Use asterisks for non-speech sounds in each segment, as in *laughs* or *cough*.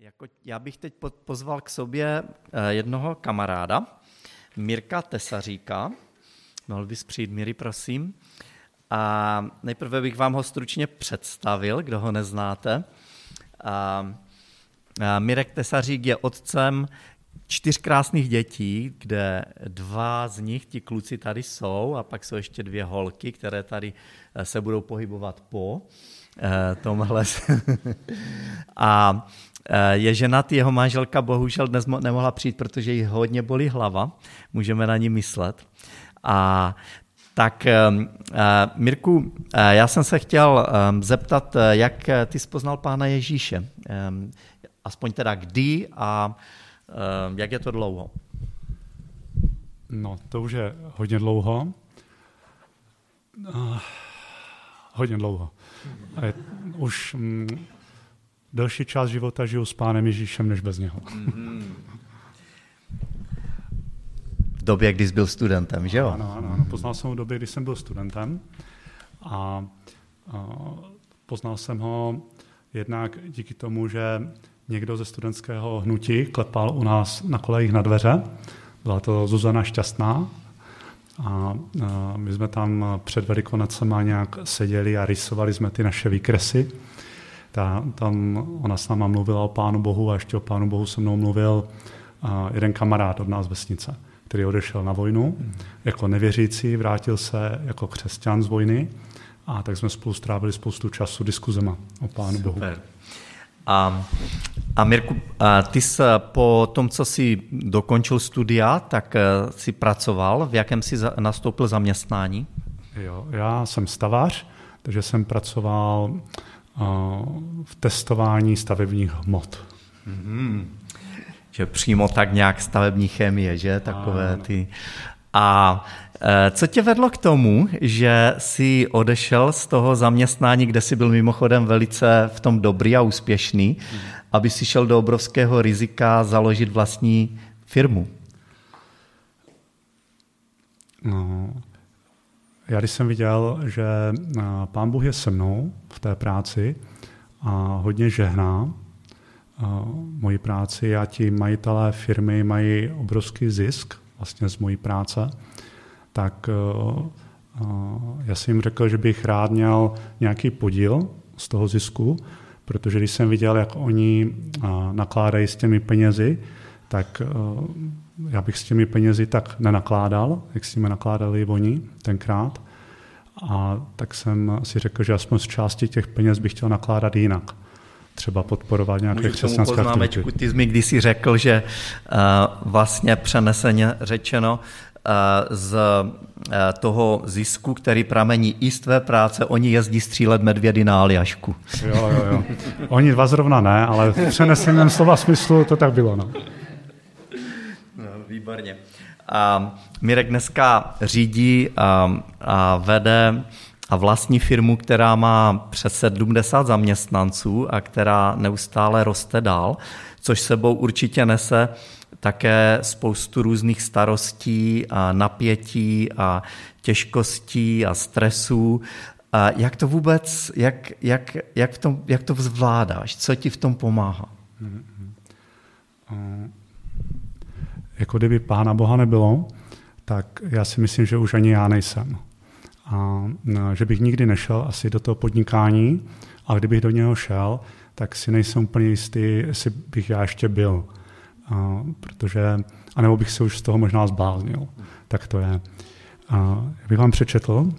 Jako, já bych teď pozval k sobě eh, jednoho kamaráda, Mirka Tesaříka. Mohl bys přijít, Miri, prosím. A nejprve bych vám ho stručně představil, kdo ho neznáte. A, Mirek Tesařík je otcem čtyř krásných dětí, kde dva z nich, ti kluci tady jsou, a pak jsou ještě dvě holky, které tady eh, se budou pohybovat po eh, tomhle. *laughs* a je ženatý, jeho manželka bohužel dnes nemohla přijít, protože jí hodně bolí hlava, můžeme na ní myslet. A tak uh, Mirku, já jsem se chtěl zeptat, jak ty spoznal Pána Ježíše. Aspoň teda kdy a jak je to dlouho? No, to už je hodně dlouho. Uh, hodně dlouho. Už um, delší část života žiju s Pánem Ježíšem, než bez něho. V době, kdy jsi byl studentem, že jo? Ano, ano, ano. Poznal jsem ho v době, kdy jsem byl studentem a, a poznal jsem ho jednak díky tomu, že někdo ze studentského hnutí klepal u nás na kolejích na dveře. Byla to Zuzana Šťastná, a, my jsme tam před Velikonocema nějak seděli a rysovali jsme ty naše výkresy ta, tam ona s náma mluvila o Pánu Bohu a ještě o Pánu Bohu se mnou mluvil a jeden kamarád od nás vesnice, který odešel na vojnu jako nevěřící, vrátil se jako křesťan z vojny a tak jsme spolu strávili spoustu času diskuzema o Pánu Super. Bohu. A, a Mirku, a ty jsi po tom, co jsi dokončil studia, tak eh, si pracoval, v jakém jsi nastoupil zaměstnání? Jo, já jsem stavář, takže jsem pracoval v testování stavebních hmot. Mm-hmm. Že přímo tak nějak stavební chemie, že? Takové ty... A e, co tě vedlo k tomu, že jsi odešel z toho zaměstnání, kde jsi byl mimochodem velice v tom dobrý a úspěšný, mm. aby si šel do obrovského rizika založit vlastní firmu? No, já když jsem viděl, že pán Bůh je se mnou v té práci a hodně žehná moji práci a ti majitelé firmy mají obrovský zisk vlastně z mojí práce, tak já jsem jim řekl, že bych rád měl nějaký podíl z toho zisku, protože když jsem viděl, jak oni nakládají s těmi penězi, tak já bych s těmi penězi tak nenakládal, jak s nimi nakládali oni tenkrát. A tak jsem si řekl, že aspoň z části těch peněz bych chtěl nakládat jinak. Třeba podporovat nějaké křesťanské aktivity. Ty jsi mi kdysi řekl, že uh, vlastně přeneseně řečeno, uh, z uh, toho zisku, který pramení i z tvé práce, oni jezdí střílet medvědy na Aljašku. Jo, jo, jo. Oni dva zrovna ne, ale v přeneseném slova smyslu to tak bylo. No. Výborně. A Mirek dneska řídí a, a vede a vlastní firmu, která má přes 70 zaměstnanců a která neustále roste dál, což sebou určitě nese také spoustu různých starostí a napětí a těžkostí a stresů. A jak to vůbec, jak, jak, jak, v tom, jak to zvládáš? Co ti v tom pomáhá? Mm-hmm jako kdyby Pána Boha nebylo, tak já si myslím, že už ani já nejsem. A že bych nikdy nešel asi do toho podnikání, a kdybych do něho šel, tak si nejsem úplně jistý, jestli bych já ještě byl. A, protože, anebo bych se už z toho možná zbláznil. Tak to je. A, já bych vám přečetl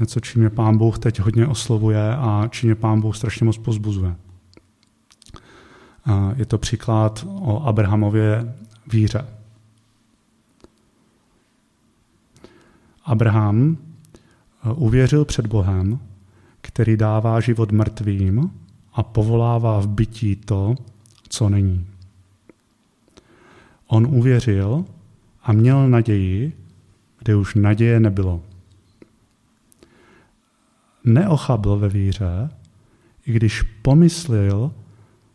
něco, čím mě pán Bůh teď hodně oslovuje a čím mě pán Bůh strašně moc pozbuzuje. A, je to příklad o Abrahamově víře. Abraham eh, uvěřil před Bohem, který dává život mrtvým a povolává v bytí to, co není. On uvěřil a měl naději, kde už naděje nebylo. Neochabl ve víře, i když pomyslel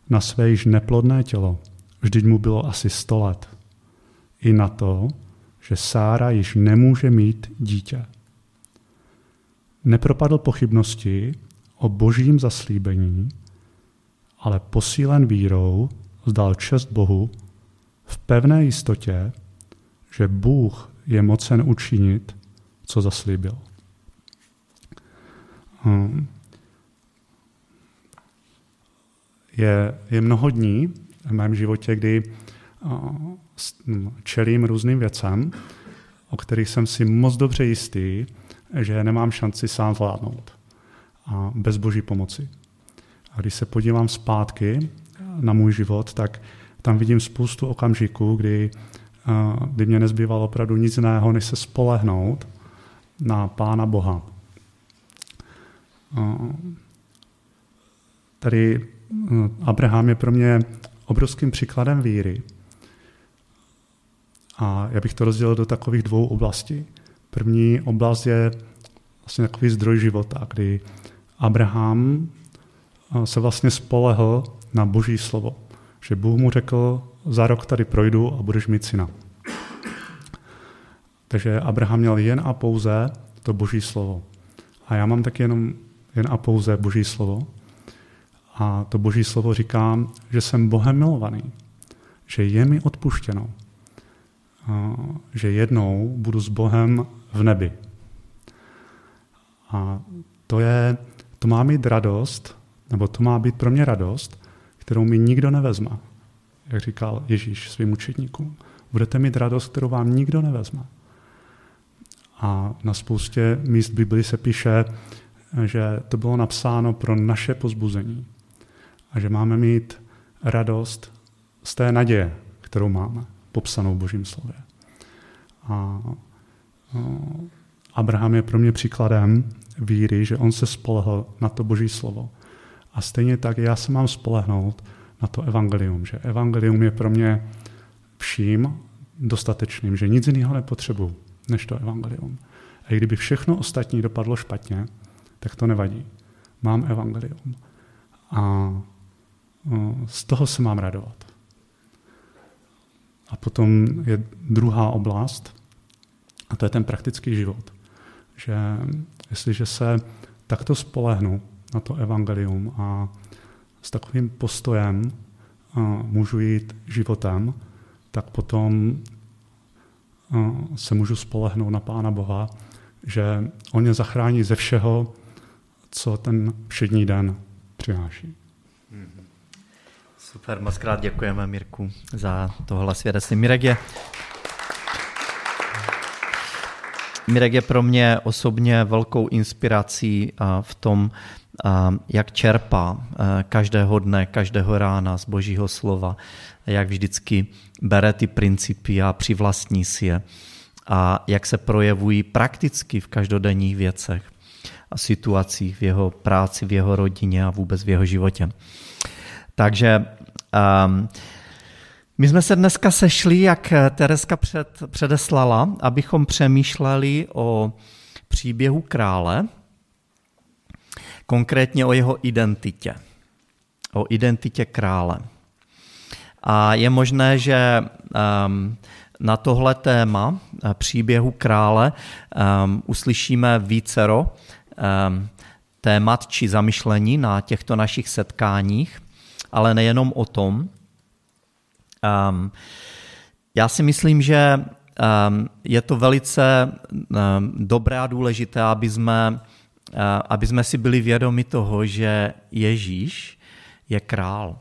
na své již neplodné tělo. Vždyť mu bylo asi sto let. I na to, že Sára již nemůže mít dítě. Nepropadl pochybnosti o božím zaslíbení, ale posílen vírou vzdal čest Bohu v pevné jistotě, že Bůh je mocen učinit, co zaslíbil. Hm. Je, je mnoho dní v mém životě, kdy čelím různým věcem, o kterých jsem si moc dobře jistý, že nemám šanci sám zvládnout a bez boží pomoci. A když se podívám zpátky na můj život, tak tam vidím spoustu okamžiků, kdy, kdy mě nezbývalo opravdu nic jiného, než se spolehnout na Pána Boha. Tady Abraham je pro mě obrovským příkladem víry. A já bych to rozdělil do takových dvou oblastí. První oblast je vlastně takový zdroj života, kdy Abraham se vlastně spolehl na boží slovo. Že Bůh mu řekl, za rok tady projdu a budeš mít syna. Takže Abraham měl jen a pouze to boží slovo. A já mám taky jenom jen a pouze boží slovo. A to boží slovo říká, že jsem Bohem milovaný, že je mi odpuštěno, že jednou budu s Bohem v nebi. A to, je, to má mít radost, nebo to má být pro mě radost, kterou mi nikdo nevezme. Jak říkal Ježíš svým učedníkům. Budete mít radost, kterou vám nikdo nevezme. A na spoustě míst Biblii se píše, že to bylo napsáno pro naše pozbuzení. A že máme mít radost z té naděje, kterou máme, popsanou Božím slově. A Abraham je pro mě příkladem víry, že on se spolehl na to Boží slovo. A stejně tak já se mám spolehnout na to evangelium, že evangelium je pro mě vším dostatečným, že nic jiného nepotřebuji než to evangelium. A i kdyby všechno ostatní dopadlo špatně, tak to nevadí. Mám evangelium. A z toho se mám radovat. A potom je druhá oblast, a to je ten praktický život. Že jestliže se takto spolehnu na to evangelium a s takovým postojem můžu jít životem, tak potom se můžu spolehnout na Pána Boha, že On mě zachrání ze všeho, co ten všední den přináší. Super, moc krát děkujeme Mirku za tohle svědectví. Mirek je, Mirek je pro mě osobně velkou inspirací v tom, jak čerpá každého dne, každého rána z božího slova, jak vždycky bere ty principy a přivlastní si je a jak se projevují prakticky v každodenních věcech a situacích v jeho práci, v jeho rodině a vůbec v jeho životě. Takže um, my jsme se dneska sešli, jak Tereska před, předeslala, abychom přemýšleli o příběhu krále, konkrétně o jeho identitě. O identitě krále. A je možné, že um, na tohle téma eh, příběhu krále um, uslyšíme vícero um, témat či zamyšlení na těchto našich setkáních, ale nejenom o tom. Um, já si myslím, že um, je to velice um, dobré a důležité, aby jsme Eh, aby jsme si byli vědomi toho, že Ježíš je král.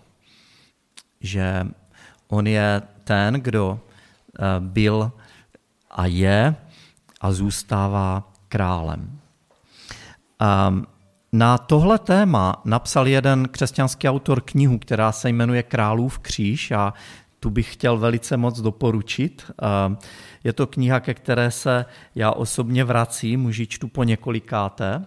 Že on je ten, kdo eh, byl a je a zůstává králem. Ehm, na tohle téma napsal jeden křesťanský autor knihu, která se jmenuje Králův kříž a tu bych chtěl velice moc doporučit. Ehm, je to kniha, ke které se já osobně vracím, už ji čtu po několikáté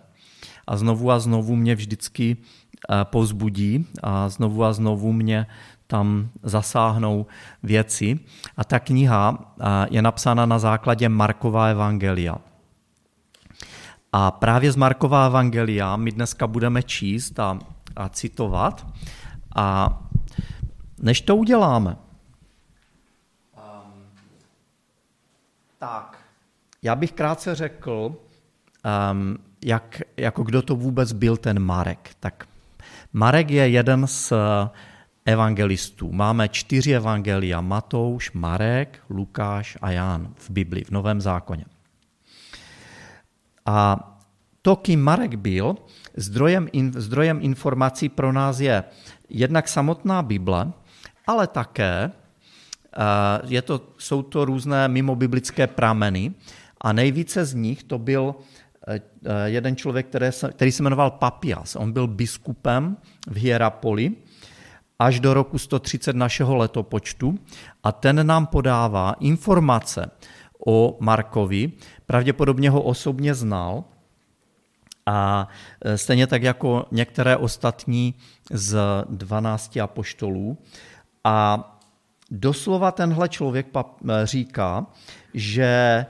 a znovu a znovu mě vždycky eh, pozbudí a znovu a znovu mě tam zasáhnou věci. A ta kniha eh, je napsána na základě Markova evangelia. A právě z Markova evangelia my dneska budeme číst a, a citovat. A než to uděláme, um, tak, já bych krátce řekl, um, jak, jako kdo to vůbec byl ten Marek. Tak Marek je jeden z evangelistů. Máme čtyři evangelia, Matouš, Marek, Lukáš a Ján v Biblii, v Novém zákoně. A to, kým Marek byl, zdrojem, zdrojem informací pro nás je jednak samotná Bible, ale také eh, je to, jsou to různé mimobiblické prameny a nejvíce z nich to byl eh, jeden člověk, který se, který se jmenoval Papias. On byl biskupem v Hierapoli až do roku 130 našeho letopočtu a ten nám podává informace o Markovi, pravděpodobně ho osobně znal a e, stejně tak jako některé ostatní z 12 apoštolů. A doslova tenhle člověk e, říká, že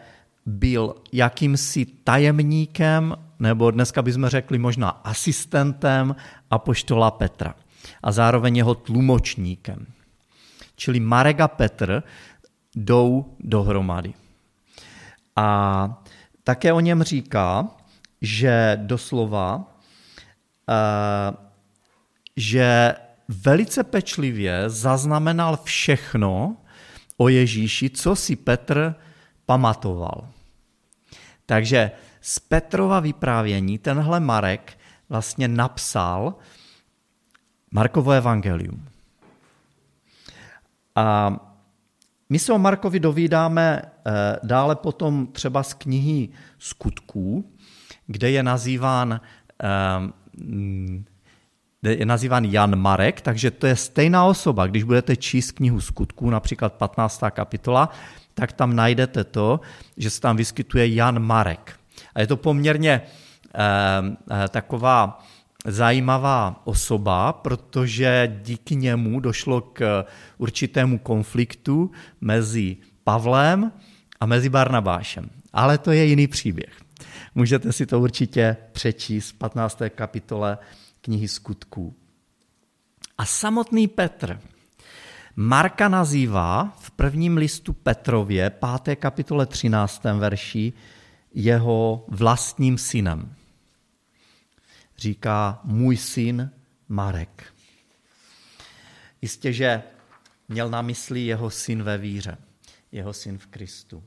byl jakýmsi tajemníkem, nebo dneska bychom řekli možná asistentem apoštola Petra a zároveň jeho tlumočníkem. Čili Marek a Petr jdou dohromady. A také o něm říká, že doslova, eh, že velice pečlivě zaznamenal všechno o Ježíši, co si Petr pamatoval. Takže z Petrova vyprávění tenhle Marek vlastně napsal Markovo evangelium. A my se o Markovi dovídáme eh, dále potom třeba z knihy Skutků, kde je nazýván, kde je nazýván Jan Marek, takže to je stejná osoba. Když budete číst knihu Skutků, například 15. kapitola, tak tam najdete to, že se tam vyskytuje Jan Marek. A je to poměrně eh, taková zajímavá osoba, protože díky němu došlo k určitému konfliktu mezi Pavlem a mezi Barnabášem. Ale to je jiný příběh. Můžete si to určitě přečíst v 15. kapitole knihy skutků. A samotný Petr Marka nazývá v prvním listu Petrově, 5. kapitole 13. verši, jeho vlastním synem říká můj syn Marek. Jistě, že měl na mysli jeho syn ve víře, jeho syn v Kristu.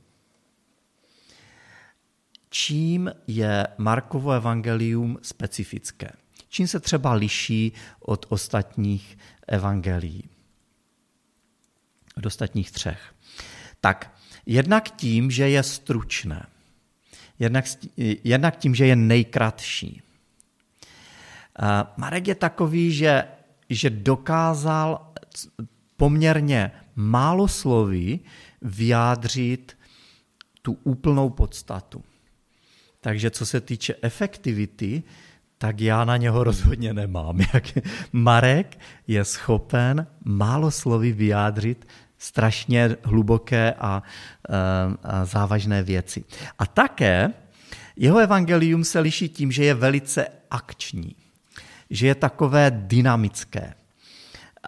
Čím je Markovo evangelium specifické? Čím se třeba liší od ostatních evangelií? Od ostatních třech. Tak, jednak tím, že je stručné. Jednak, jednak tím, že je nejkratší. Marek je takový, že, že dokázal poměrně málo sloví vyjádřit tu úplnou podstatu. Takže co se týče efektivity, tak já na něho rozhodně nemám. *laughs* Jak Marek je schopen málo slovy vyjádřit strašně hluboké a, a závažné věci. A také jeho evangelium se liší tím, že je velice akční že je takové dynamické.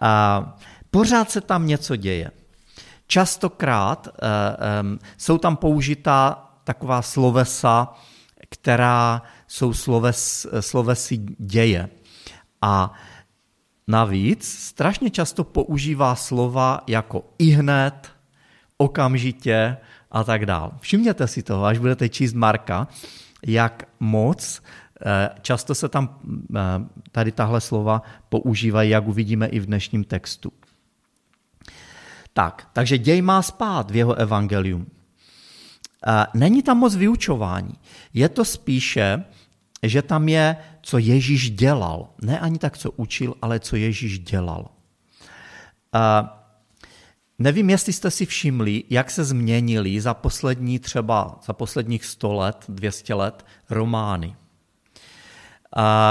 A pořád se tam něco děje. Častokrát um, jsou tam použitá taková slovesa, která jsou sloves, slovesy děje. A navíc strašně často používá slova jako i hned, okamžitě a tak dále. Všimněte si toho, až budete číst Marka, jak moc Eh, často se tam eh, tady tahle slova používají, jak uvidíme i v dnešním textu. Tak, takže děj má spát v jeho evangelium. Eh, není tam moc vyučování. Je to spíše, že tam je, co Ježíš dělal. Ne ani tak, co učil, ale co Ježíš dělal. Nevím, jestli jste si všimli, jak se změnili za poslední třeba, za posledních 100 let, 200 let romány.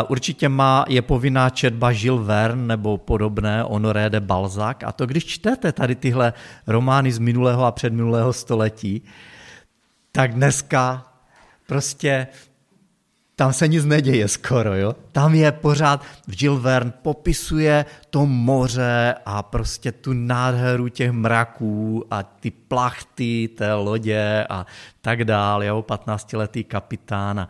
Určitě má, je povinná četba Žil Verne nebo podobné, Honoré de Balzac. A to, když čtete tady tyhle romány z minulého a předminulého století, tak dneska prostě tam se nic neděje skoro, jo? Tam je pořád, Jill Verne popisuje to moře a prostě tu nádheru těch mraků a ty plachty té lodě a tak dále, jo? 15-letý kapitán a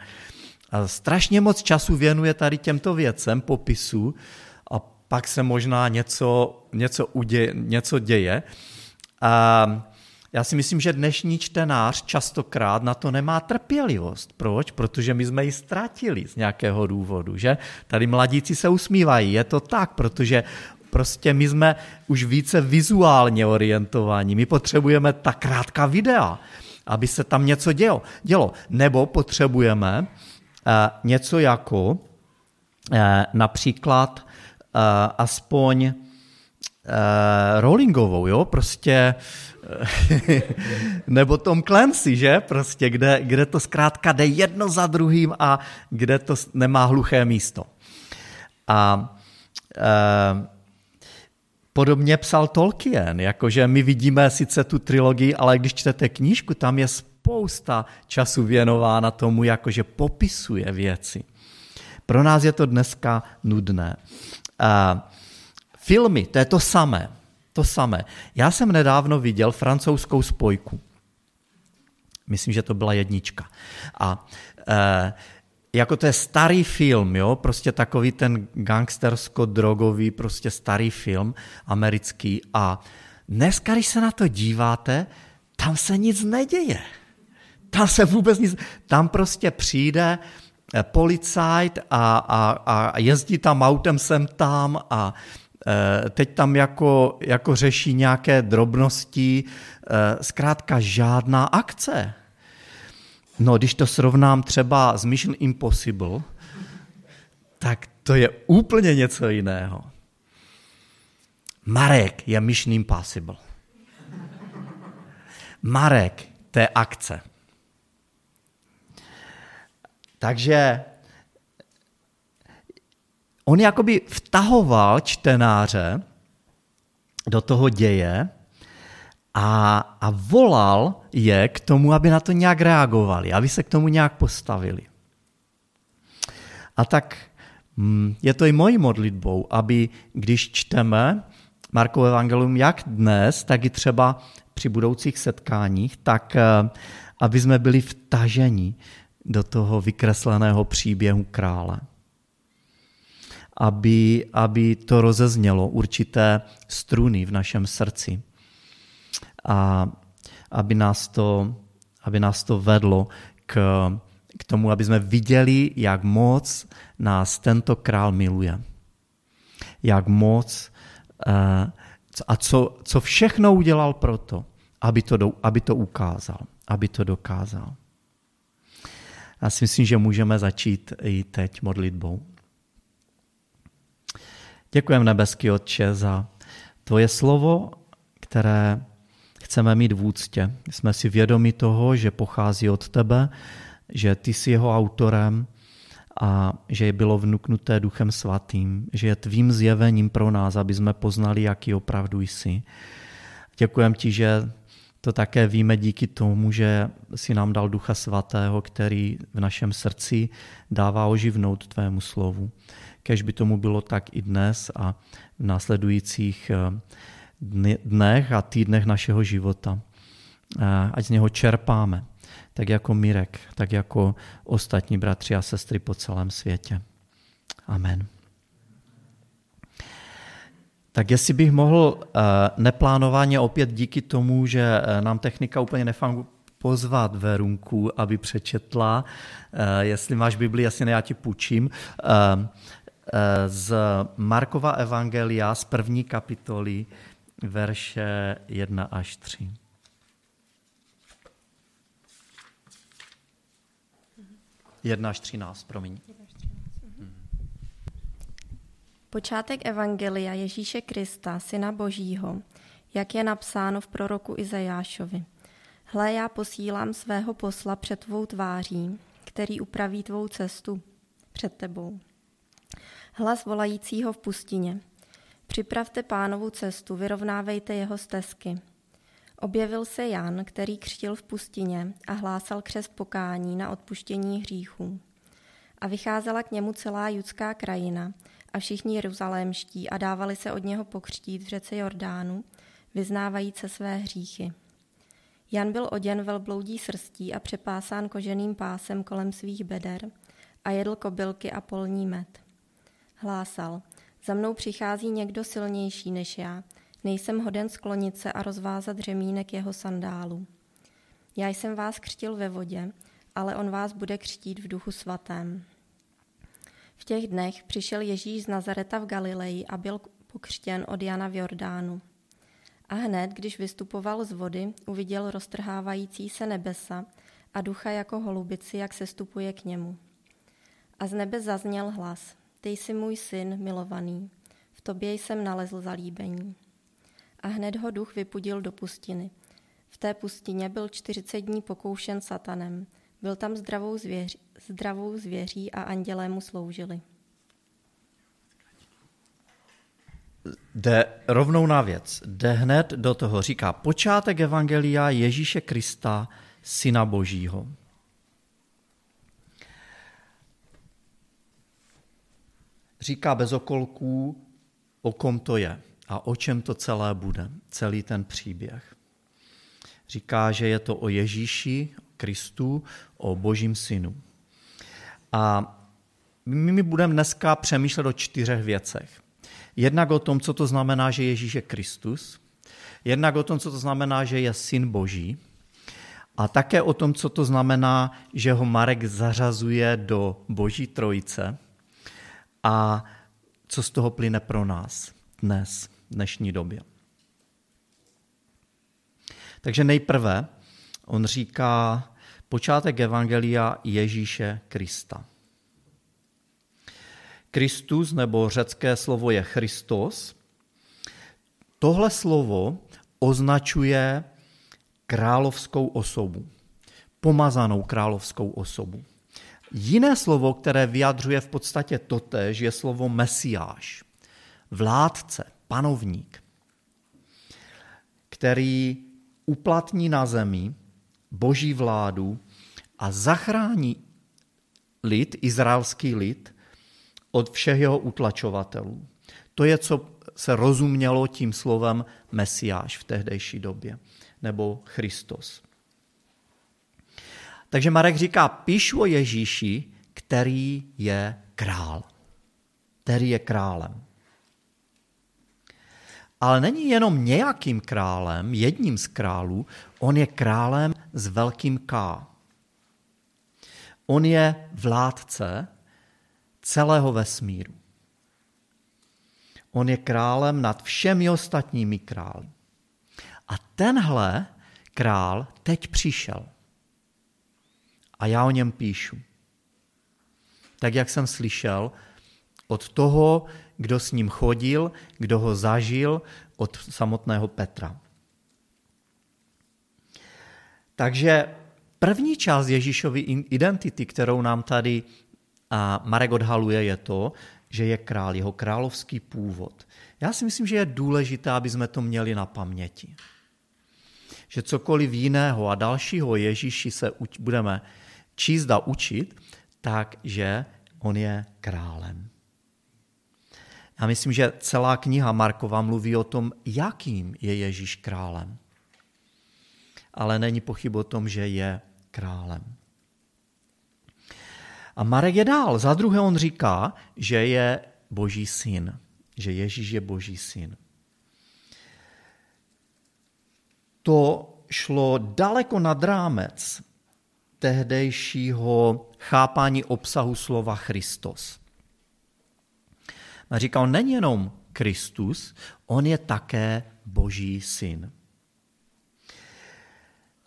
strašně moc času věnuje tady těmto věcem, popisu, a pak se možná něco, něco, uděje, něco děje. A já si myslím, že dnešní čtenář častokrát na to nemá trpělivost. Proč? Protože my jsme ji ztratili z nějakého důvodu, že? Tady mladíci se usmívají, je to tak, protože prostě my jsme už více vizuálně orientovaní. My potřebujeme ta krátká videa, aby se tam něco dělo. dělo. Nebo potřebujeme uh, něco jako uh, například uh, aspoň rollingovou, jo, prostě *laughs* nebo Tom Clancy, že? Prostě, kde, kde to zkrátka jde jedno za druhým a kde to nemá hluché místo. A e, podobně psal Tolkien, jakože my vidíme sice tu trilogii, ale když čtete knížku, tam je spousta času věnována tomu, jakože popisuje věci. Pro nás je to dneska nudné. E, filmy, to je to samé to samé. Já jsem nedávno viděl francouzskou spojku. Myslím, že to byla jednička. A e, jako to je starý film, jo, prostě takový ten gangstersko-drogový, prostě starý film americký. A dneska, když se na to díváte, tam se nic neděje. Tam se vůbec nic... Tam prostě přijde eh, policajt a, a, a jezdí tam autem sem tam a Eh, teď tam jako, jako řeší nějaké drobnosti, eh, zkrátka žádná akce. No, když to srovnám třeba s Mission Impossible, tak to je úplně něco jiného. Marek je Mission Impossible. Marek, je akce. Takže on jakoby vtahoval čtenáře do toho děje a, a volal je k tomu, aby na to nějak reagovali, aby se k tomu nějak postavili. A tak hm, je to i mojí modlitbou, aby když čteme Markovo evangelium jak dnes, tak i třeba při budoucích setkáních, tak eh, aby jsme byli vtaženi do toho vykresleného příběhu krále aby, aby to rozeznělo určité struny v našem srdci. A aby nás to, aby nás to vedlo k, k tomu, aby jsme viděli, jak moc nás tento král miluje. Jak moc eh, a co, co všechno udělal pro to, aby to, aby to ukázal, aby to dokázal. Já si myslím, že můžeme začít i teď modlitbou. Děkujeme, nebeský Otče, za tvoje slovo, které chceme mít v úctě. Jsme si vědomi toho, že pochází od tebe, že ty jsi jeho autorem a že je bylo vnuknuté duchem svatým, že je tvým zjevením pro nás, aby jsme poznali, jaký opravdu jsi. Děkujeme ti, že to také víme díky tomu, že si nám dal Ducha Svatého, který v našem srdci dává oživnout tvému slovu. Kež by tomu bylo tak i dnes a v následujících eh, dnech a týdnech našeho života. Eh, ať z něho čerpáme, tak jako Mirek, tak jako ostatní bratři a sestry po celém světě. Amen. Tak jestli bych mohl eh, neplánovaně opět díky tomu, že nám technika úplně nefunguje, pozvat Verunku, aby přečetla, jestli máš Bibli, jasně ne, já ti půjčím, z Markova Evangelia z první kapitoly, verše 1 až 3. Jedna až třináct, promiň. Počátek Evangelia Ježíše Krista, Syna Božího, jak je napsáno v proroku Izajášovi. Hle, já posílám svého posla před tvou tváří, který upraví tvou cestu před tebou. Hlas volajícího v pustině. Připravte pánovu cestu, vyrovnávejte jeho stezky. Objevil se Jan, který křtil v pustině a hlásal křest pokání na odpuštění hříchů. A vycházela k němu celá judská krajina a všichni jeruzalémští a dávali se od něho pokřtít v řece Jordánu, vyznávajíce své hříchy. Jan byl oděn velbloudí srstí a přepásán koženým pásem kolem svých beder a jedl kobylky a polní med hlásal, Za mnou přichází někdo silnější než já. Nejsem hoden sklonit se a rozvázat řemínek jeho sandálu. Já jsem vás křtil ve vodě, ale on vás bude křtít v duchu svatém. V těch dnech přišel Ježíš z Nazareta v Galileji a byl pokřtěn od Jana v Jordánu. A hned, když vystupoval z vody, uviděl roztrhávající se nebesa a ducha jako holubici, jak se stupuje k němu. A z nebe zazněl hlas, ty jsi můj syn, milovaný, v tobě jsem nalezl zalíbení. A hned ho duch vypudil do pustiny. V té pustině byl čtyřicet dní pokoušen satanem. Byl tam zdravou, zvěři, zdravou zvěří a andělé mu sloužili. Jde rovnou na věc. Jde hned do toho. Říká počátek Evangelia Ježíše Krista, Syna Božího. Říká bez okolků, o kom to je a o čem to celé bude, celý ten příběh. Říká, že je to o Ježíši, Kristu, o Božím synu. A my budeme dneska přemýšlet o čtyřech věcech. Jednak o tom, co to znamená, že Ježíš je Kristus, jednak o tom, co to znamená, že je syn Boží, a také o tom, co to znamená, že ho Marek zařazuje do Boží trojice a co z toho plyne pro nás dnes, v dnešní době. Takže nejprve on říká počátek Evangelia Ježíše Krista. Kristus nebo řecké slovo je Christos. Tohle slovo označuje královskou osobu, pomazanou královskou osobu. Jiné slovo, které vyjadřuje v podstatě totéž, je slovo mesiáš, vládce, panovník, který uplatní na zemi boží vládu a zachrání lid, izraelský lid, od všech jeho utlačovatelů. To je, co se rozumělo tím slovem Mesiáš v tehdejší době, nebo Christos. Takže Marek říká, píšu o Ježíši, který je král. Který je králem. Ale není jenom nějakým králem, jedním z králů, on je králem s velkým K. On je vládce celého vesmíru. On je králem nad všemi ostatními králi. A tenhle král teď přišel. A já o něm píšu. Tak, jak jsem slyšel od toho, kdo s ním chodil, kdo ho zažil, od samotného Petra. Takže první část Ježíšovy identity, kterou nám tady Marek odhaluje, je to, že je král, jeho královský původ. Já si myslím, že je důležité, aby jsme to měli na paměti. Že cokoliv jiného a dalšího Ježíši se budeme číst a učit, takže on je králem. Já myslím, že celá kniha Markova mluví o tom, jakým je Ježíš králem. Ale není pochyb o tom, že je králem. A Marek je dál. Za druhé on říká, že je boží syn. Že Ježíš je boží syn. To šlo daleko nad rámec tehdejšího chápání obsahu slova Christos. A říká, on není jenom Kristus, on je také boží syn.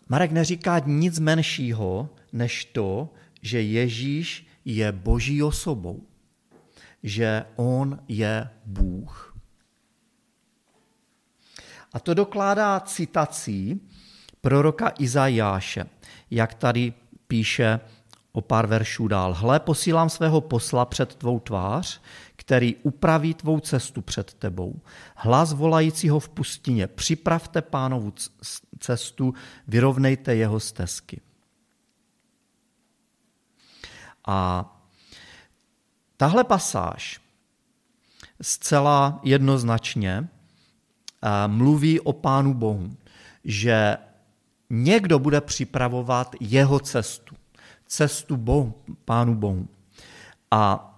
Marek neříká nic menšího, než to, že Ježíš je boží osobou, že on je Bůh. A to dokládá citací proroka Izajáše, jak tady píše o pár veršů dál. Hle, posílám svého posla před tvou tvář, který upraví tvou cestu před tebou. Hlas volajícího v pustině, připravte pánovu cestu, vyrovnejte jeho stezky. A tahle pasáž zcela jednoznačně eh, mluví o Pánu Bohu, že někdo bude připravovat jeho cestu, cestu Bohu, Pánu Bohu. A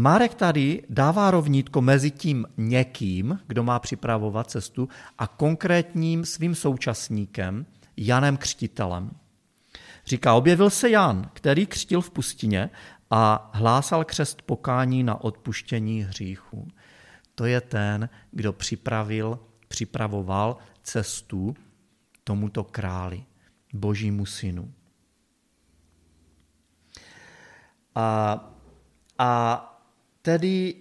Marek tady dává rovnítko mezi tím někým, kdo má připravovat cestu, a konkrétním svým současníkem, Janem Křtitelem. Říká, objevil se Jan, který křtil v pustině a hlásal křest pokání na odpuštění hříchů. To je ten, kdo připravil, připravoval cestu tomuto králi, božímu synu. A, a tedy,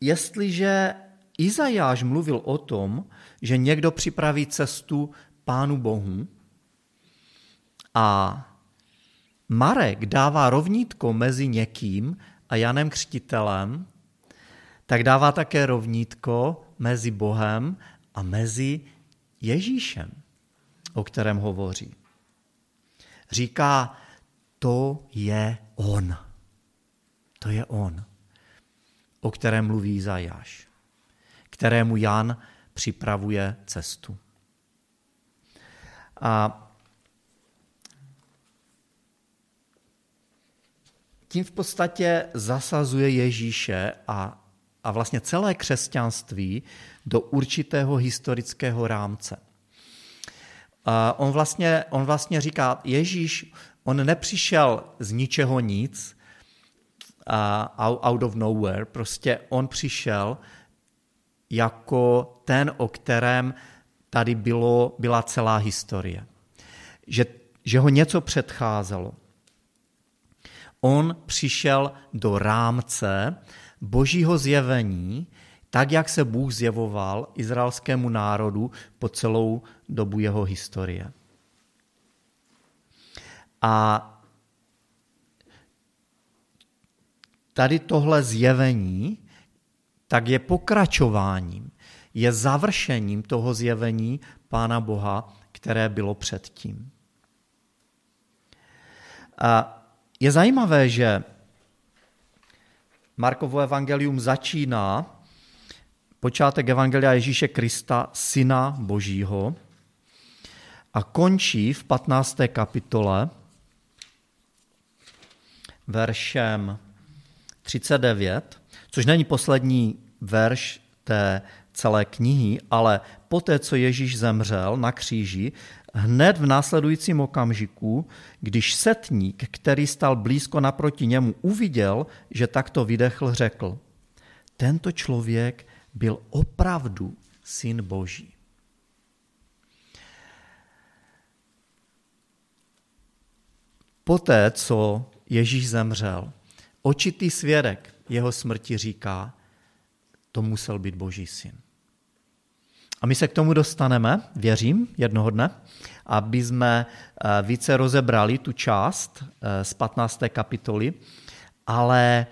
jestliže Izajáš mluvil o tom, že někdo připraví cestu Pánu Bohu a Marek dává rovnítko mezi někým a Janem Křtitelem, tak dává také rovnítko mezi Bohem a mezi Ježíšem, o kterém hovoří. Říká, to je on. To je on, o kterém mluví Izajáš, kterému Jan připravuje cestu. A tím v podstatě zasazuje Ježíše a, a vlastně celé křesťanství do určitého historického rámce. A on, vlastně, on vlastně říká, Ježíš, on nepřišel z ničeho nic, uh, out of nowhere, prostě on přišel jako ten, o kterém tady bylo, byla celá historie. Že, že ho něco předcházelo. On přišel do rámce božího zjevení, tak, jak se Bůh zjevoval izraelskému národu po celou dobu jeho historie. A tady tohle zjevení tak je pokračováním, je završením toho zjevení Pána Boha, které bylo předtím. A je zajímavé, že Markovo evangelium začíná počátek evangelia Ježíše Krista, syna Božího, a končí v 15. kapitole veršem 39, což není poslední verš té celé knihy, ale poté, co Ježíš zemřel na kříži, hned v následujícím okamžiku, když setník, který stal blízko naproti němu, uviděl, že takto vydechl, řekl, tento člověk byl opravdu syn Boží. Poté, co Ježíš zemřel, Očitý svědek jeho smrti říká, to musel být Boží syn. A my se k tomu dostaneme, věřím, jednoho dne, aby jsme eh, více rozebrali tu část eh, z 15. kapitoly, ale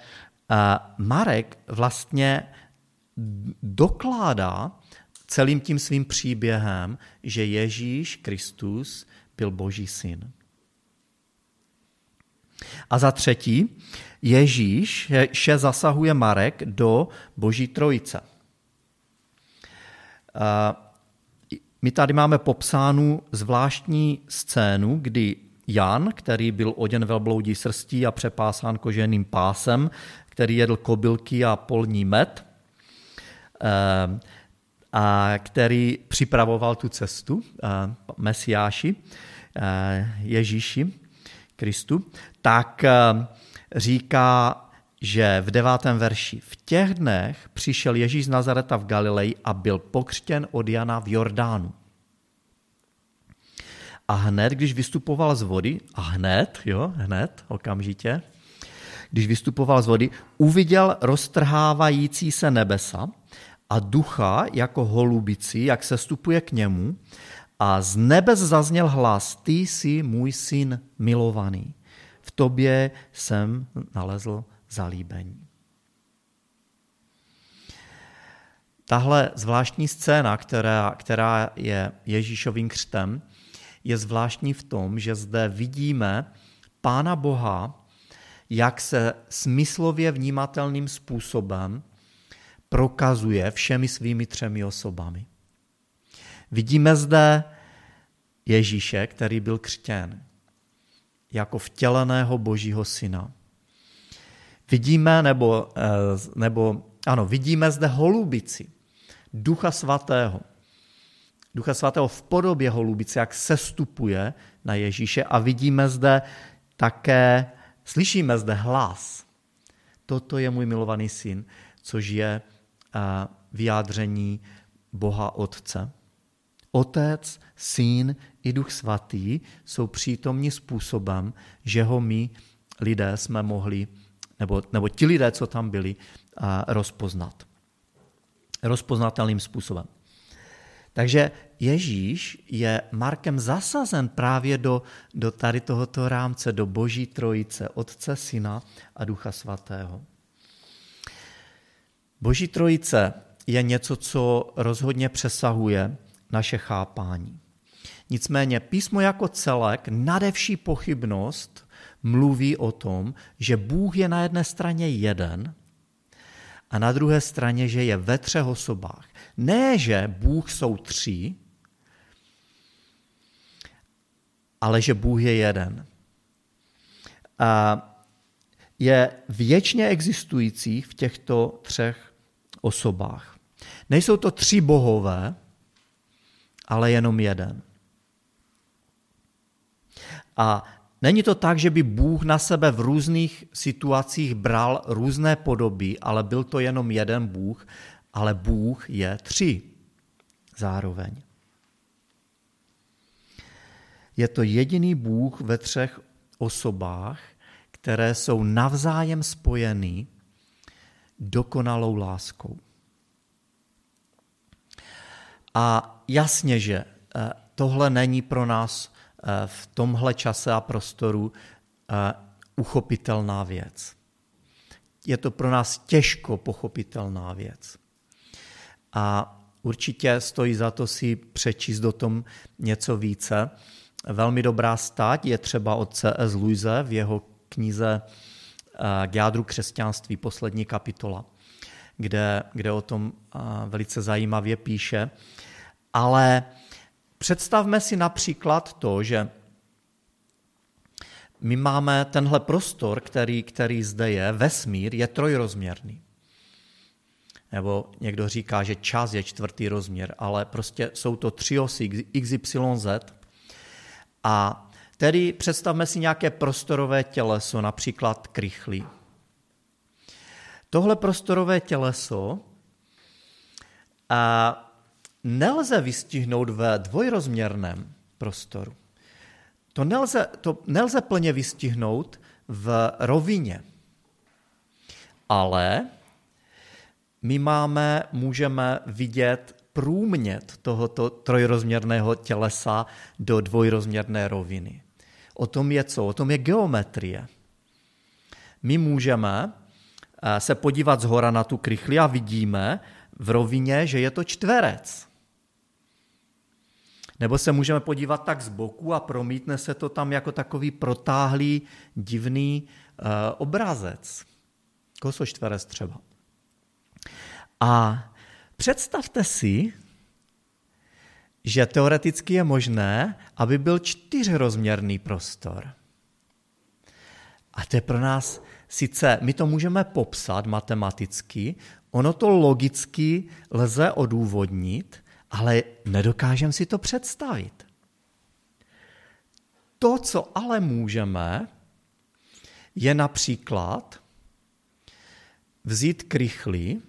eh, Marek vlastně dokládá celým tím svým příběhem, že Ježíš Kristus byl Boží syn. A za třetí, Ježíš še zasahuje Marek do Boží trojice. My tady máme popsánu zvláštní scénu, kdy Jan, který byl oděn velbloudí srstí a přepásán koženým pásem, který jedl kobylky a polní med, a který připravoval tu cestu Mesiáši, Ježíši Kristu, tak říká, že v devátém verši v těch dnech přišel Ježíš z Nazareta v Galileji a byl pokřtěn od Jana v Jordánu. A hned, když vystupoval z vody, a hned, jo, hned, okamžitě, když vystupoval z vody, uviděl roztrhávající se nebesa a ducha jako holubici, jak se stupuje k němu a z nebes zazněl hlas, ty jsi můj syn milovaný v tobě jsem nalezl zalíbení. Tahle zvláštní scéna, která, která je Ježíšovým křtem, je zvláštní v tom, že zde vidíme Pána Boha, jak se smyslově vnímatelným způsobem prokazuje všemi svými třemi osobami. Vidíme zde Ježíše, který byl křtěn, jako vtěleného božího syna. vidíme, nebo, eh, nebo ano, vidíme zde holubici, Ducha Svatého. Ducha Svatého v podobě holubice, jak sestupuje na Ježíše a vidíme zde také, slyšíme zde hlas. Toto je můj milovaný syn, což je eh, vyjádření Boha Otce. Otec, Syn i Duch Svatý jsou přítomní způsobem, že ho my lidé jsme mohli, nebo, nebo ti lidé, co tam byli, rozpoznat. Rozpoznatelným způsobem. Takže Ježíš je Markem zasazen právě do, do tady tohoto rámce, do Boží trojice, Otce, Syna a Ducha Svatého. Boží trojice je něco, co rozhodně přesahuje naše chápání. Nicméně písmo jako celek nadevší pochybnost mluví o tom, že Bůh je na jedné straně jeden a na druhé straně, že je ve třech osobách. Ne, že Bůh jsou tři, ale že Bůh je jeden. A je věčně existujících v těchto třech osobách. Nejsou to tři bohové, ale jenom jeden. A není to tak, že by Bůh na sebe v různých situacích bral různé podoby, ale byl to jenom jeden Bůh, ale Bůh je tři zároveň. Je to jediný Bůh ve třech osobách, které jsou navzájem spojeny dokonalou láskou. A jasně, že eh, tohle není pro nás eh, v tomhle čase a prostoru eh, uchopitelná věc. Je to pro nás těžko pochopitelná věc. A určitě stojí za to si přečíst do tom něco více. Velmi dobrá stát je třeba od C.S. Luise v jeho knize K jádru křesťanství, poslední kapitola, kde, kde o tom velice zajímavě píše. Ale představme si například to, že my máme tenhle prostor, který, který zde je, vesmír, je trojrozměrný. Nebo někdo říká, že čas je čtvrtý rozměr, ale prostě jsou to tři osy XYZ. A tedy představme si nějaké prostorové těleso, například krychly. Tohle prostorové těleso a nelze vystihnout ve dvojrozměrném prostoru. To nelze, to nelze plně vystihnout v rovině. Ale my máme, můžeme vidět průmět tohoto trojrozměrného tělesa do dvojrozměrné roviny. O tom je co? O tom je geometrie. My můžeme eh, se podívat zhora na tu krychli a vidíme v rovině, že je to čtverec. Nebo se můžeme podívat tak z boku a promítne se to tam jako takový protáhlý, divný uh, obrazec. Kosočtverec třeba. A představte si, že teoreticky je možné, aby byl čtyřrozměrný prostor. A to je pro nás sice, my to můžeme popsat matematicky, ono to logicky lze odůvodnit, ale nedokážeme si to představit. To, co ale můžeme, je například vzít krychly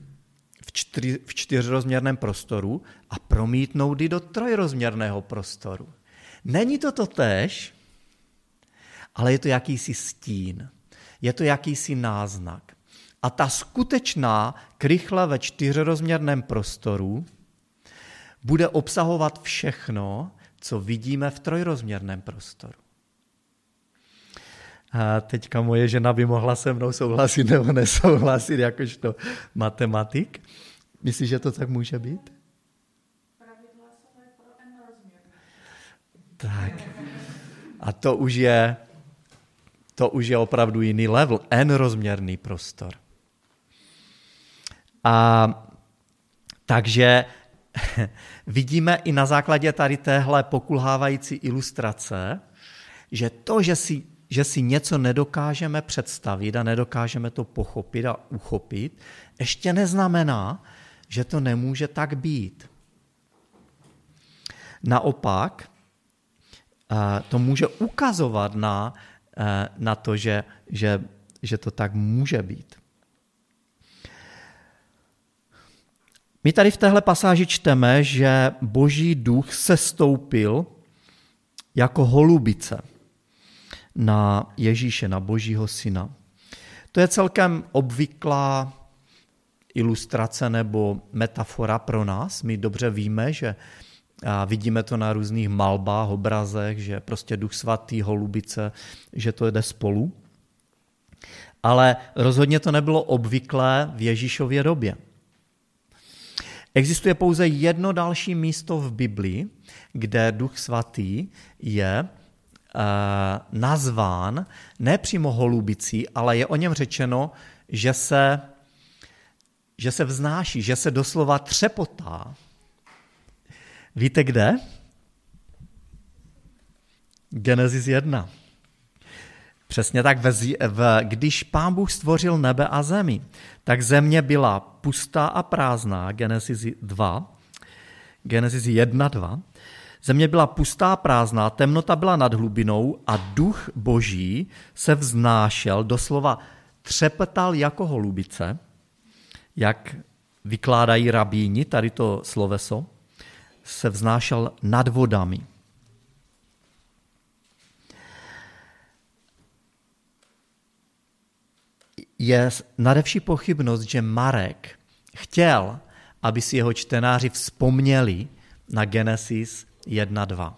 v, čtyř, v čtyřrozměrném prostoru a promítnout ji do trojrozměrného prostoru. Není to to tež, ale je to jakýsi stín, je to jakýsi náznak. A ta skutečná krychle ve čtyřrozměrném prostoru bude obsahovat všechno, co vidíme v trojrozměrném prostoru. A teďka moje žena by mohla se mnou souhlasit nebo nesouhlasit jakožto matematik. Myslíš, že to tak může být? Tak. A to už je, to už je opravdu jiný level, n-rozměrný prostor. A takže *laughs* vidíme i na základě tady téhle pokulhávající ilustrace, že to, že si že si něco nedokážeme představit a nedokážeme to pochopit a uchopit, ještě neznamená, že to nemůže tak být. Naopak, eh, to může ukazovat na, eh, na to, že, že, že to tak může být. My tady v téhle pasáži čteme, že boží duch se stoupil jako holubice na Ježíše, na božího syna. To je celkem obvyklá ilustrace nebo metafora pro nás. My dobře víme, že a vidíme to na různých malbách, obrazech, že prostě duch svatý, holubice, že to jde spolu. Ale rozhodně to nebylo obvyklé v Ježíšově době. Existuje pouze jedno další místo v Biblii, kde duch svatý je uh, nazván ne přímo holubicí, ale je o něm řečeno, že se, že se vznáší, že se doslova třepotá. Víte kde? Genesis 1. Přesně tak, v, když pán Bůh stvořil nebe a zemi, tak země byla pustá a prázdná, Genesis 2, Genesis 1, 2. Země byla pustá prázdná, temnota byla nad hlubinou a duch boží se vznášel, doslova třepetal jako holubice, jak vykládají rabíni, tady to sloveso, se vznášel nad vodami. Je nadevší pochybnost, že Marek chtěl, aby si jeho čtenáři vzpomněli na Genesis 1.2.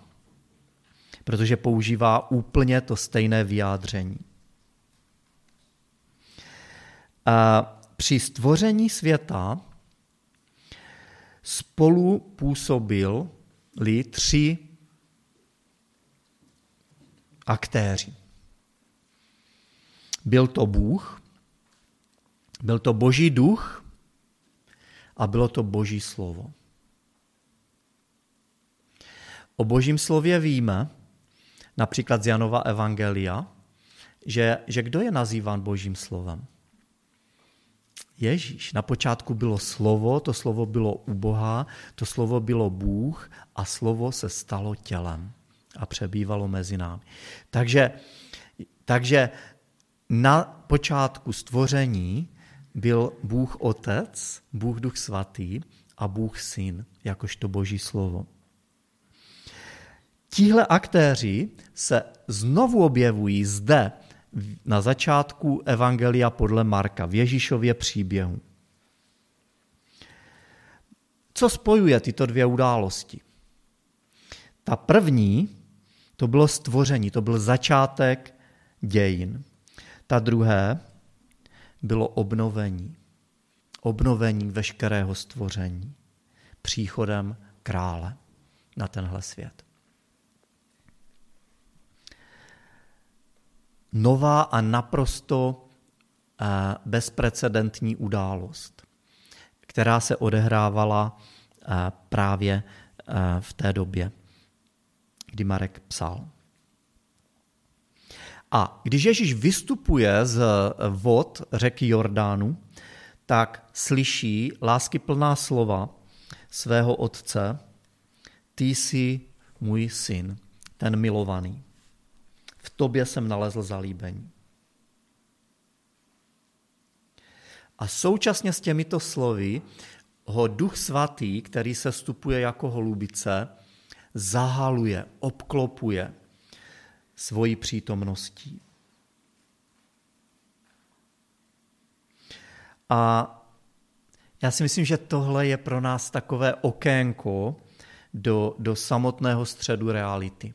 Protože používá úplně to stejné vyjádření. A při stvoření světa spolu působili tři aktéři. Byl to Bůh, byl to boží duch a bylo to boží slovo. O božím slově víme, například z Janova Evangelia, že, že kdo je nazýván božím slovem? Ježíš. Na počátku bylo slovo, to slovo bylo u Boha, to slovo bylo Bůh a slovo se stalo tělem a přebývalo mezi námi. Takže, takže na počátku stvoření byl Bůh Otec, Bůh Duch Svatý a Bůh Syn, jakožto Boží slovo. Tihle aktéři se znovu objevují zde na začátku Evangelia podle Marka, v Ježíšově příběhu. Co spojuje tyto dvě události? Ta první, to bylo stvoření, to byl začátek dějin. Ta druhé, bylo obnovení. Obnovení veškerého stvoření příchodem krále na tenhle svět. Nová a naprosto eh, bezprecedentní událost, která se odehrávala eh, právě eh, v té době, kdy Marek psal. A když Ježíš vystupuje z vod řeky Jordánu, tak slyší láskyplná slova svého otce, ty jsi můj syn, ten milovaný. V tobě jsem nalezl zalíbení. A současně s těmito slovy ho duch svatý, který se stupuje jako holubice, zahaluje, obklopuje, svojí přítomností. A já si myslím, že tohle je pro nás takové okénko do, do samotného středu reality,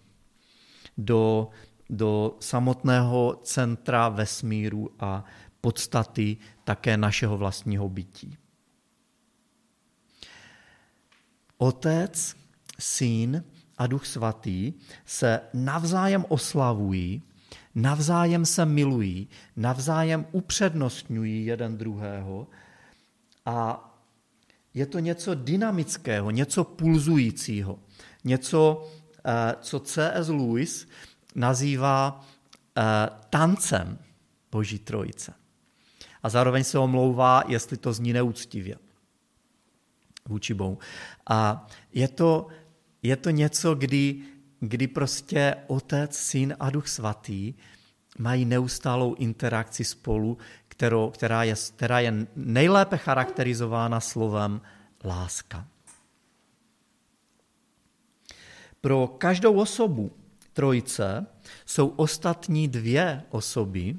do, do samotného centra vesmíru a podstaty také našeho vlastního bytí. Otec, syn a Duch Svatý se navzájem oslavují, navzájem se milují, navzájem upřednostňují jeden druhého a je to něco dynamického, něco pulzujícího, něco, eh, co C.S. Lewis nazývá tancem Boží trojice. A zároveň se omlouvá, jestli to zní neúctivě vůči Bohu. A je to, je to něco, kdy, kdy prostě Otec, Syn a Duch Svatý mají neustálou interakci spolu, kterou, která, je, která je nejlépe charakterizována slovem láska. Pro každou osobu trojice jsou ostatní dvě osoby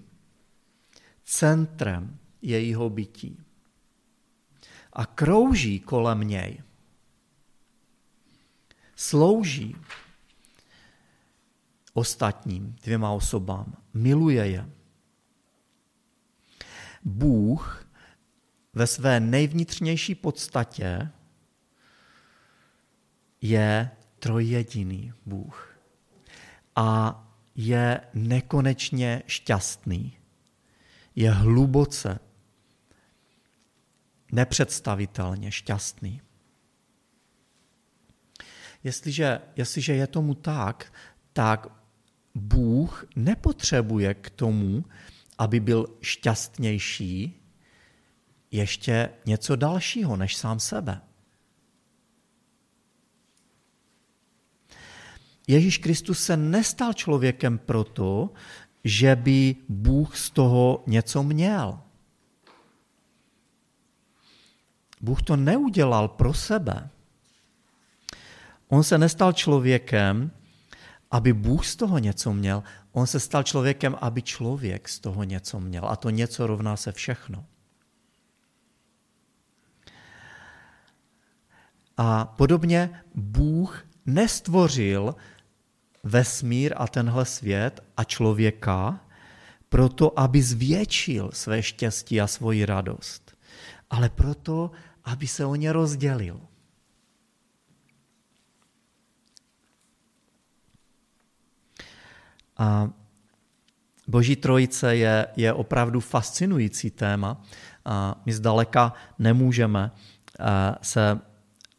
centrem jejího bytí a krouží kolem něj. Slouží ostatním dvěma osobám, miluje je. Bůh ve své nejvnitřnější podstatě je trojjediný Bůh a je nekonečně šťastný. Je hluboce, nepředstavitelně šťastný. Jestliže, jestliže je tomu tak, tak Bůh nepotřebuje k tomu, aby byl šťastnější, ještě něco dalšího než sám sebe. Ježíš Kristus se nestal člověkem proto, že by Bůh z toho něco měl. Bůh to neudělal pro sebe. On se nestal člověkem, aby Bůh z toho něco měl. On se stal člověkem, aby člověk z toho něco měl. A to něco rovná se všechno. A podobně Bůh nestvořil vesmír a tenhle svět a člověka proto, aby zvětšil své štěstí a svoji radost, ale proto, aby se o ně rozdělil. A Boží trojice je, je opravdu fascinující téma. A my zdaleka nemůžeme eh, se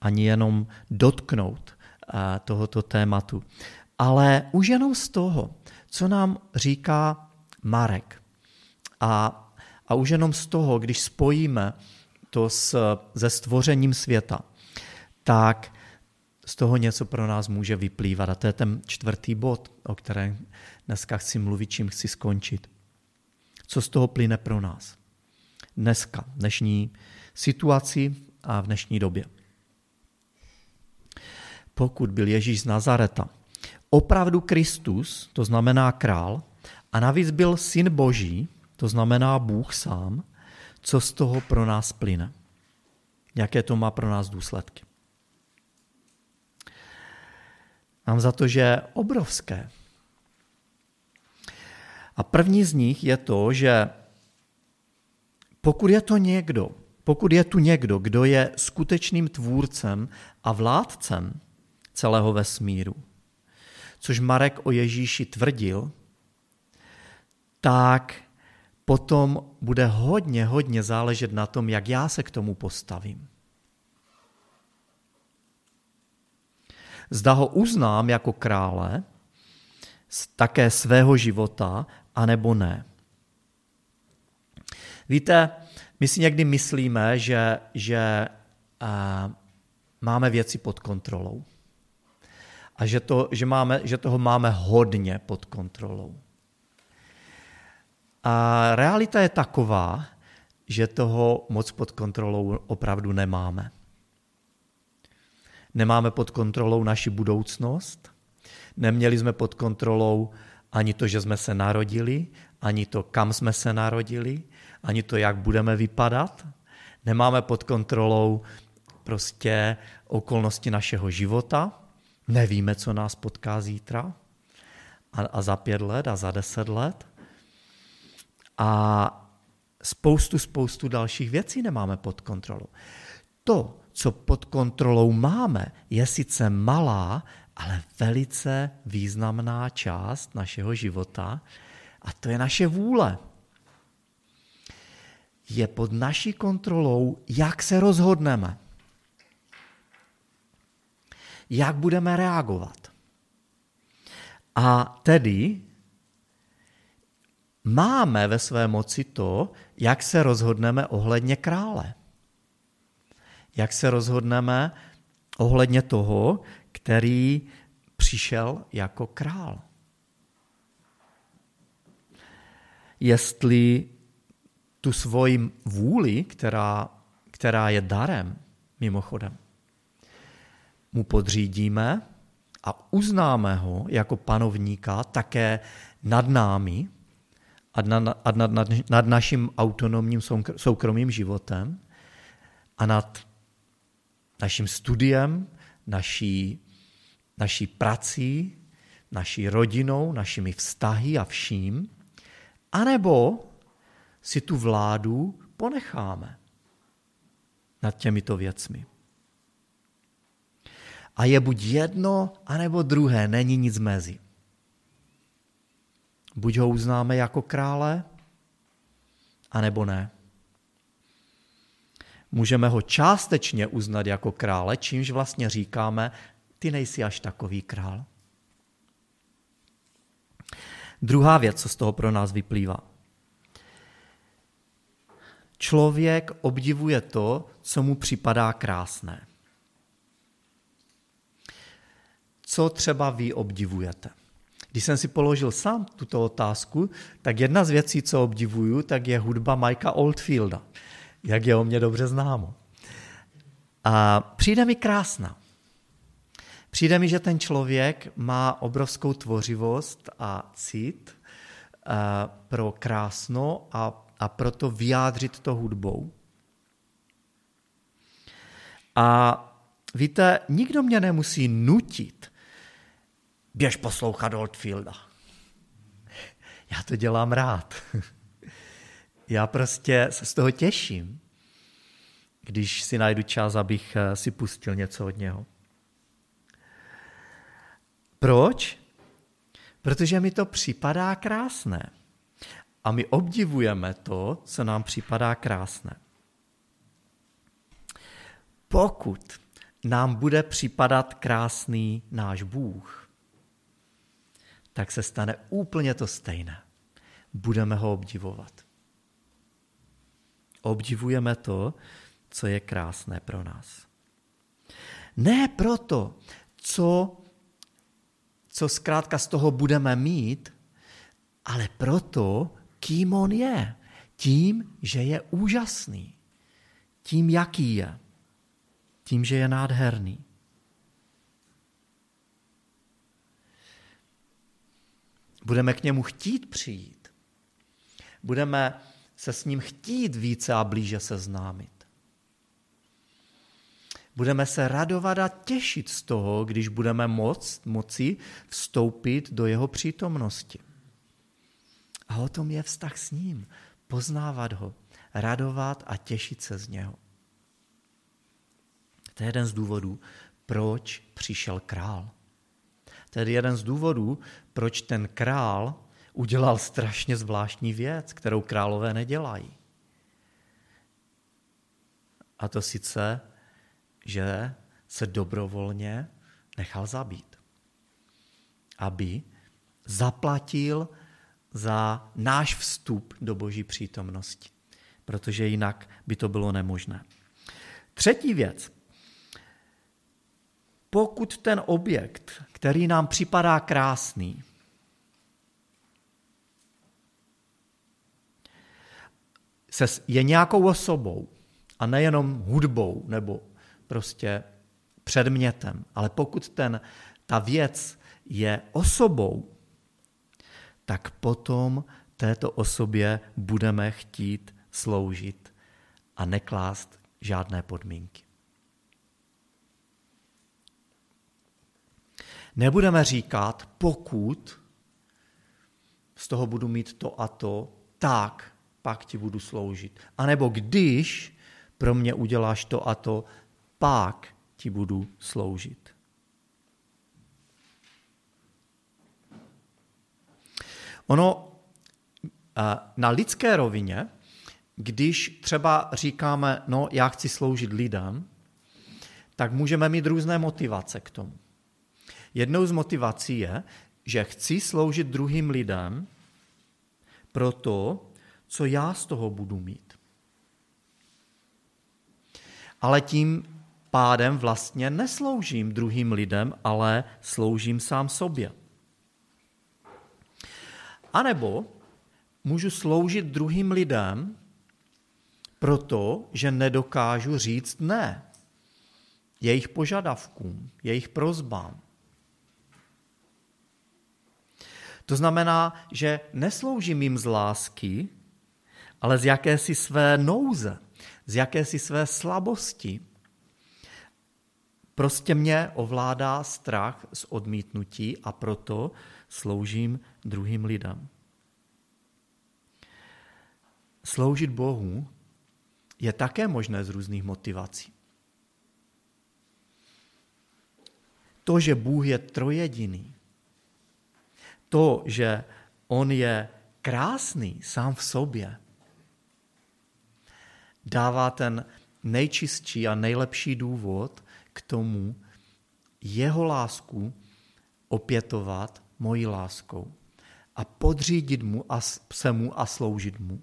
ani jenom dotknout eh, tohoto tématu. Ale už jenom z toho, co nám říká Marek, a, a už jenom z toho, když spojíme to s, se stvořením světa, tak z toho něco pro nás může vyplývat. A to je ten čtvrtý bod, o kterém dneska chci mluvit, čím chci skončit. Co z toho plyne pro nás? Dneska, v dnešní situaci a v dnešní době. Pokud byl Ježíš z Nazareta opravdu Kristus, to znamená král, a navíc byl syn Boží, to znamená Bůh sám, co z toho pro nás plyne. Jaké to má pro nás důsledky. Mám za to, že je obrovské. A první z nich je to, že pokud je to někdo, pokud je tu někdo, kdo je skutečným tvůrcem a vládcem celého vesmíru, což Marek o Ježíši tvrdil, tak potom bude hodně, hodně záležet na tom, jak já se k tomu postavím. Zda ho uznám jako krále, také svého života, anebo ne. Víte, my si někdy myslíme, že, že uh, máme věci pod kontrolou a že, to, že, máme, že toho máme hodně pod kontrolou. A realita je taková, že toho moc pod kontrolou opravdu nemáme. Nemáme pod kontrolou naši budoucnost, neměli jsme pod kontrolou ani to, že jsme se narodili, ani to, kam jsme se narodili, ani to, jak budeme vypadat. Nemáme pod kontrolou prostě okolnosti našeho života, Nevíme, co nás potká zítra a, a za pět let a za deset let. A spoustu, spoustu dalších věcí nemáme pod kontrolou. To, co pod kontrolou máme, je sice malá, ale velice významná část našeho života a to je naše vůle. Je pod naší kontrolou, jak se rozhodneme jak budeme reagovat. A tedy máme ve své moci to, jak se rozhodneme ohledně krále. Jak se rozhodneme ohledně toho, který přišel jako král. Jestli tu svoji vůli, která, která je darem, mimochodem, mu podřídíme a uznáme ho jako panovníka také nad námi a nad, nad, nad, nad naším autonomním soukromým životem a nad naším studiem, naší, naší prací, naší rodinou, našimi vztahy a vším, anebo si tu vládu ponecháme nad těmito věcmi. A je buď jedno, anebo druhé, není nic mezi. Buď ho uznáme jako krále, anebo ne. Můžeme ho částečně uznat jako krále, čímž vlastně říkáme, ty nejsi až takový král. Druhá věc, co z toho pro nás vyplývá. Člověk obdivuje to, co mu připadá krásné. Co třeba vy obdivujete? Když jsem si položil sám tuto otázku, tak jedna z věcí, co obdivuju, tak je hudba Mikea Oldfielda, jak je o mě dobře známo. A přijde mi krásná. Přijde mi, že ten člověk má obrovskou tvořivost a cit eh, pro krásno a, a proto vyjádřit to hudbou. A víte, nikdo mě nemusí nutit, běž poslouchat Oldfielda. *laughs* Já to dělám rád. *laughs* Já prostě se z toho těším, když si najdu čas, abych eh, si pustil něco od něho. Proč? Protože mi to připadá krásné. A my obdivujeme to, co nám připadá krásné. Pokud nám bude připadat krásný náš Bůh, tak se stane úplně to stejné. Budeme ho obdivovat. Obdivujeme to, co je krásné pro nás. Ne proto, co, co zkrátka z toho budeme mít, ale proto, kým on je. Tím, že je úžasný. Tím, jaký je. Tím, že je nádherný. Budeme k němu chtít přijít. Budeme se s ním chtít více a blíže seznámit. Budeme se radovat a těšit z toho, když budeme moc, moci vstoupit do jeho přítomnosti. A o tom je vztah s ním. Poznávat ho, radovat a těšit se z něho. To je jeden z důvodů, proč přišel král. To je jeden z důvodů, proč ten král udělal strašně zvláštní věc, kterou králové nedělají. A to sice, že se dobrovolně nechal zabít. Aby zaplatil za náš vstup do boží přítomnosti. Protože jinak by to bylo nemožné. Třetí věc pokud ten objekt, který nám připadá krásný, je nějakou osobou a nejenom hudbou nebo prostě předmětem, ale pokud ten, ta věc je osobou, tak potom této osobě budeme chtít sloužit a neklást žádné podmínky. Nebudeme říkat, pokud z toho budu mít to a to, tak pak ti budu sloužit. A nebo když pro mě uděláš to a to, pak ti budu sloužit. Ono na lidské rovině, když třeba říkáme, no já chci sloužit lidem, tak můžeme mít různé motivace k tomu. Jednou z motivací je, že chci sloužit druhým lidem, pro to, co já z toho budu mít. Ale tím pádem vlastně nesloužím druhým lidem, ale sloužím sám sobě. A nebo můžu sloužit druhým lidem, proto, že nedokážu říct ne jejich požadavkům, jejich prozbám. To znamená, že nesloužím jim z lásky, ale z jakési své nouze, z jakési své slabosti. Prostě mě ovládá strach z odmítnutí a proto sloužím druhým lidem. Sloužit Bohu je také možné z různých motivací. To, že Bůh je trojediný, to, že On je krásný sám v sobě, dává ten nejčistší a nejlepší důvod k tomu jeho lásku opětovat mojí láskou a podřídit mu a se mu a sloužit mu.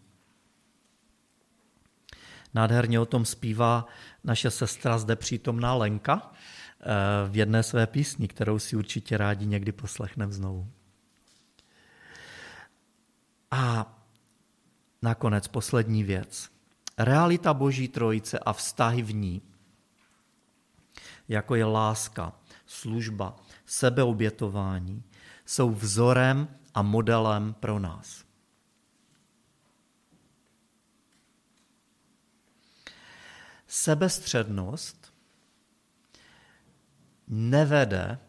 Nádherně o tom zpívá naše sestra zde přítomná Lenka eh, v jedné své písni, kterou si určitě rádi někdy poslechneme znovu. A nakonec poslední věc. Realita Boží trojice a vztahy v ní, jako je láska, služba, sebeobětování, jsou vzorem a modelem pro nás. Sebestřednost nevede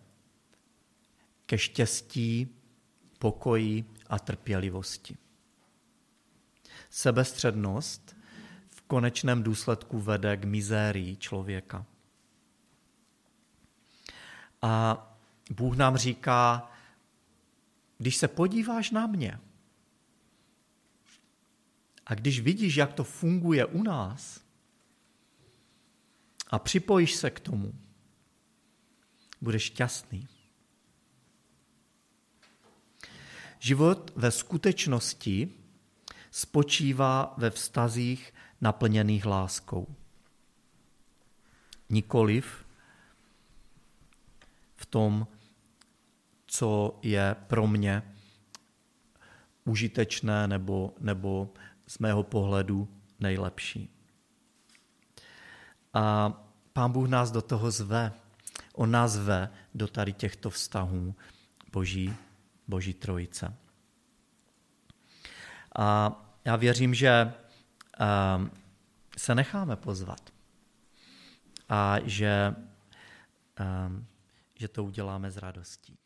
ke štěstí, pokoji a trpělivosti. Sebestřednost konečném důsledku vede k mizérii člověka. A Bůh nám říká, když se podíváš na mě a když vidíš, jak to funguje u nás a připojíš se k tomu, budeš šťastný. Život ve skutečnosti spočívá ve vztazích naplněných láskou. Nikoliv v tom, co je pro mě užitečné nebo, nebo z mého pohledu nejlepší. A Pán Bůh nás do toho zve. On nás zve do tady těchto vztahů Boží, Boží trojice. A já věřím, že se necháme pozvat a že, ehm, že to uděláme s radostí.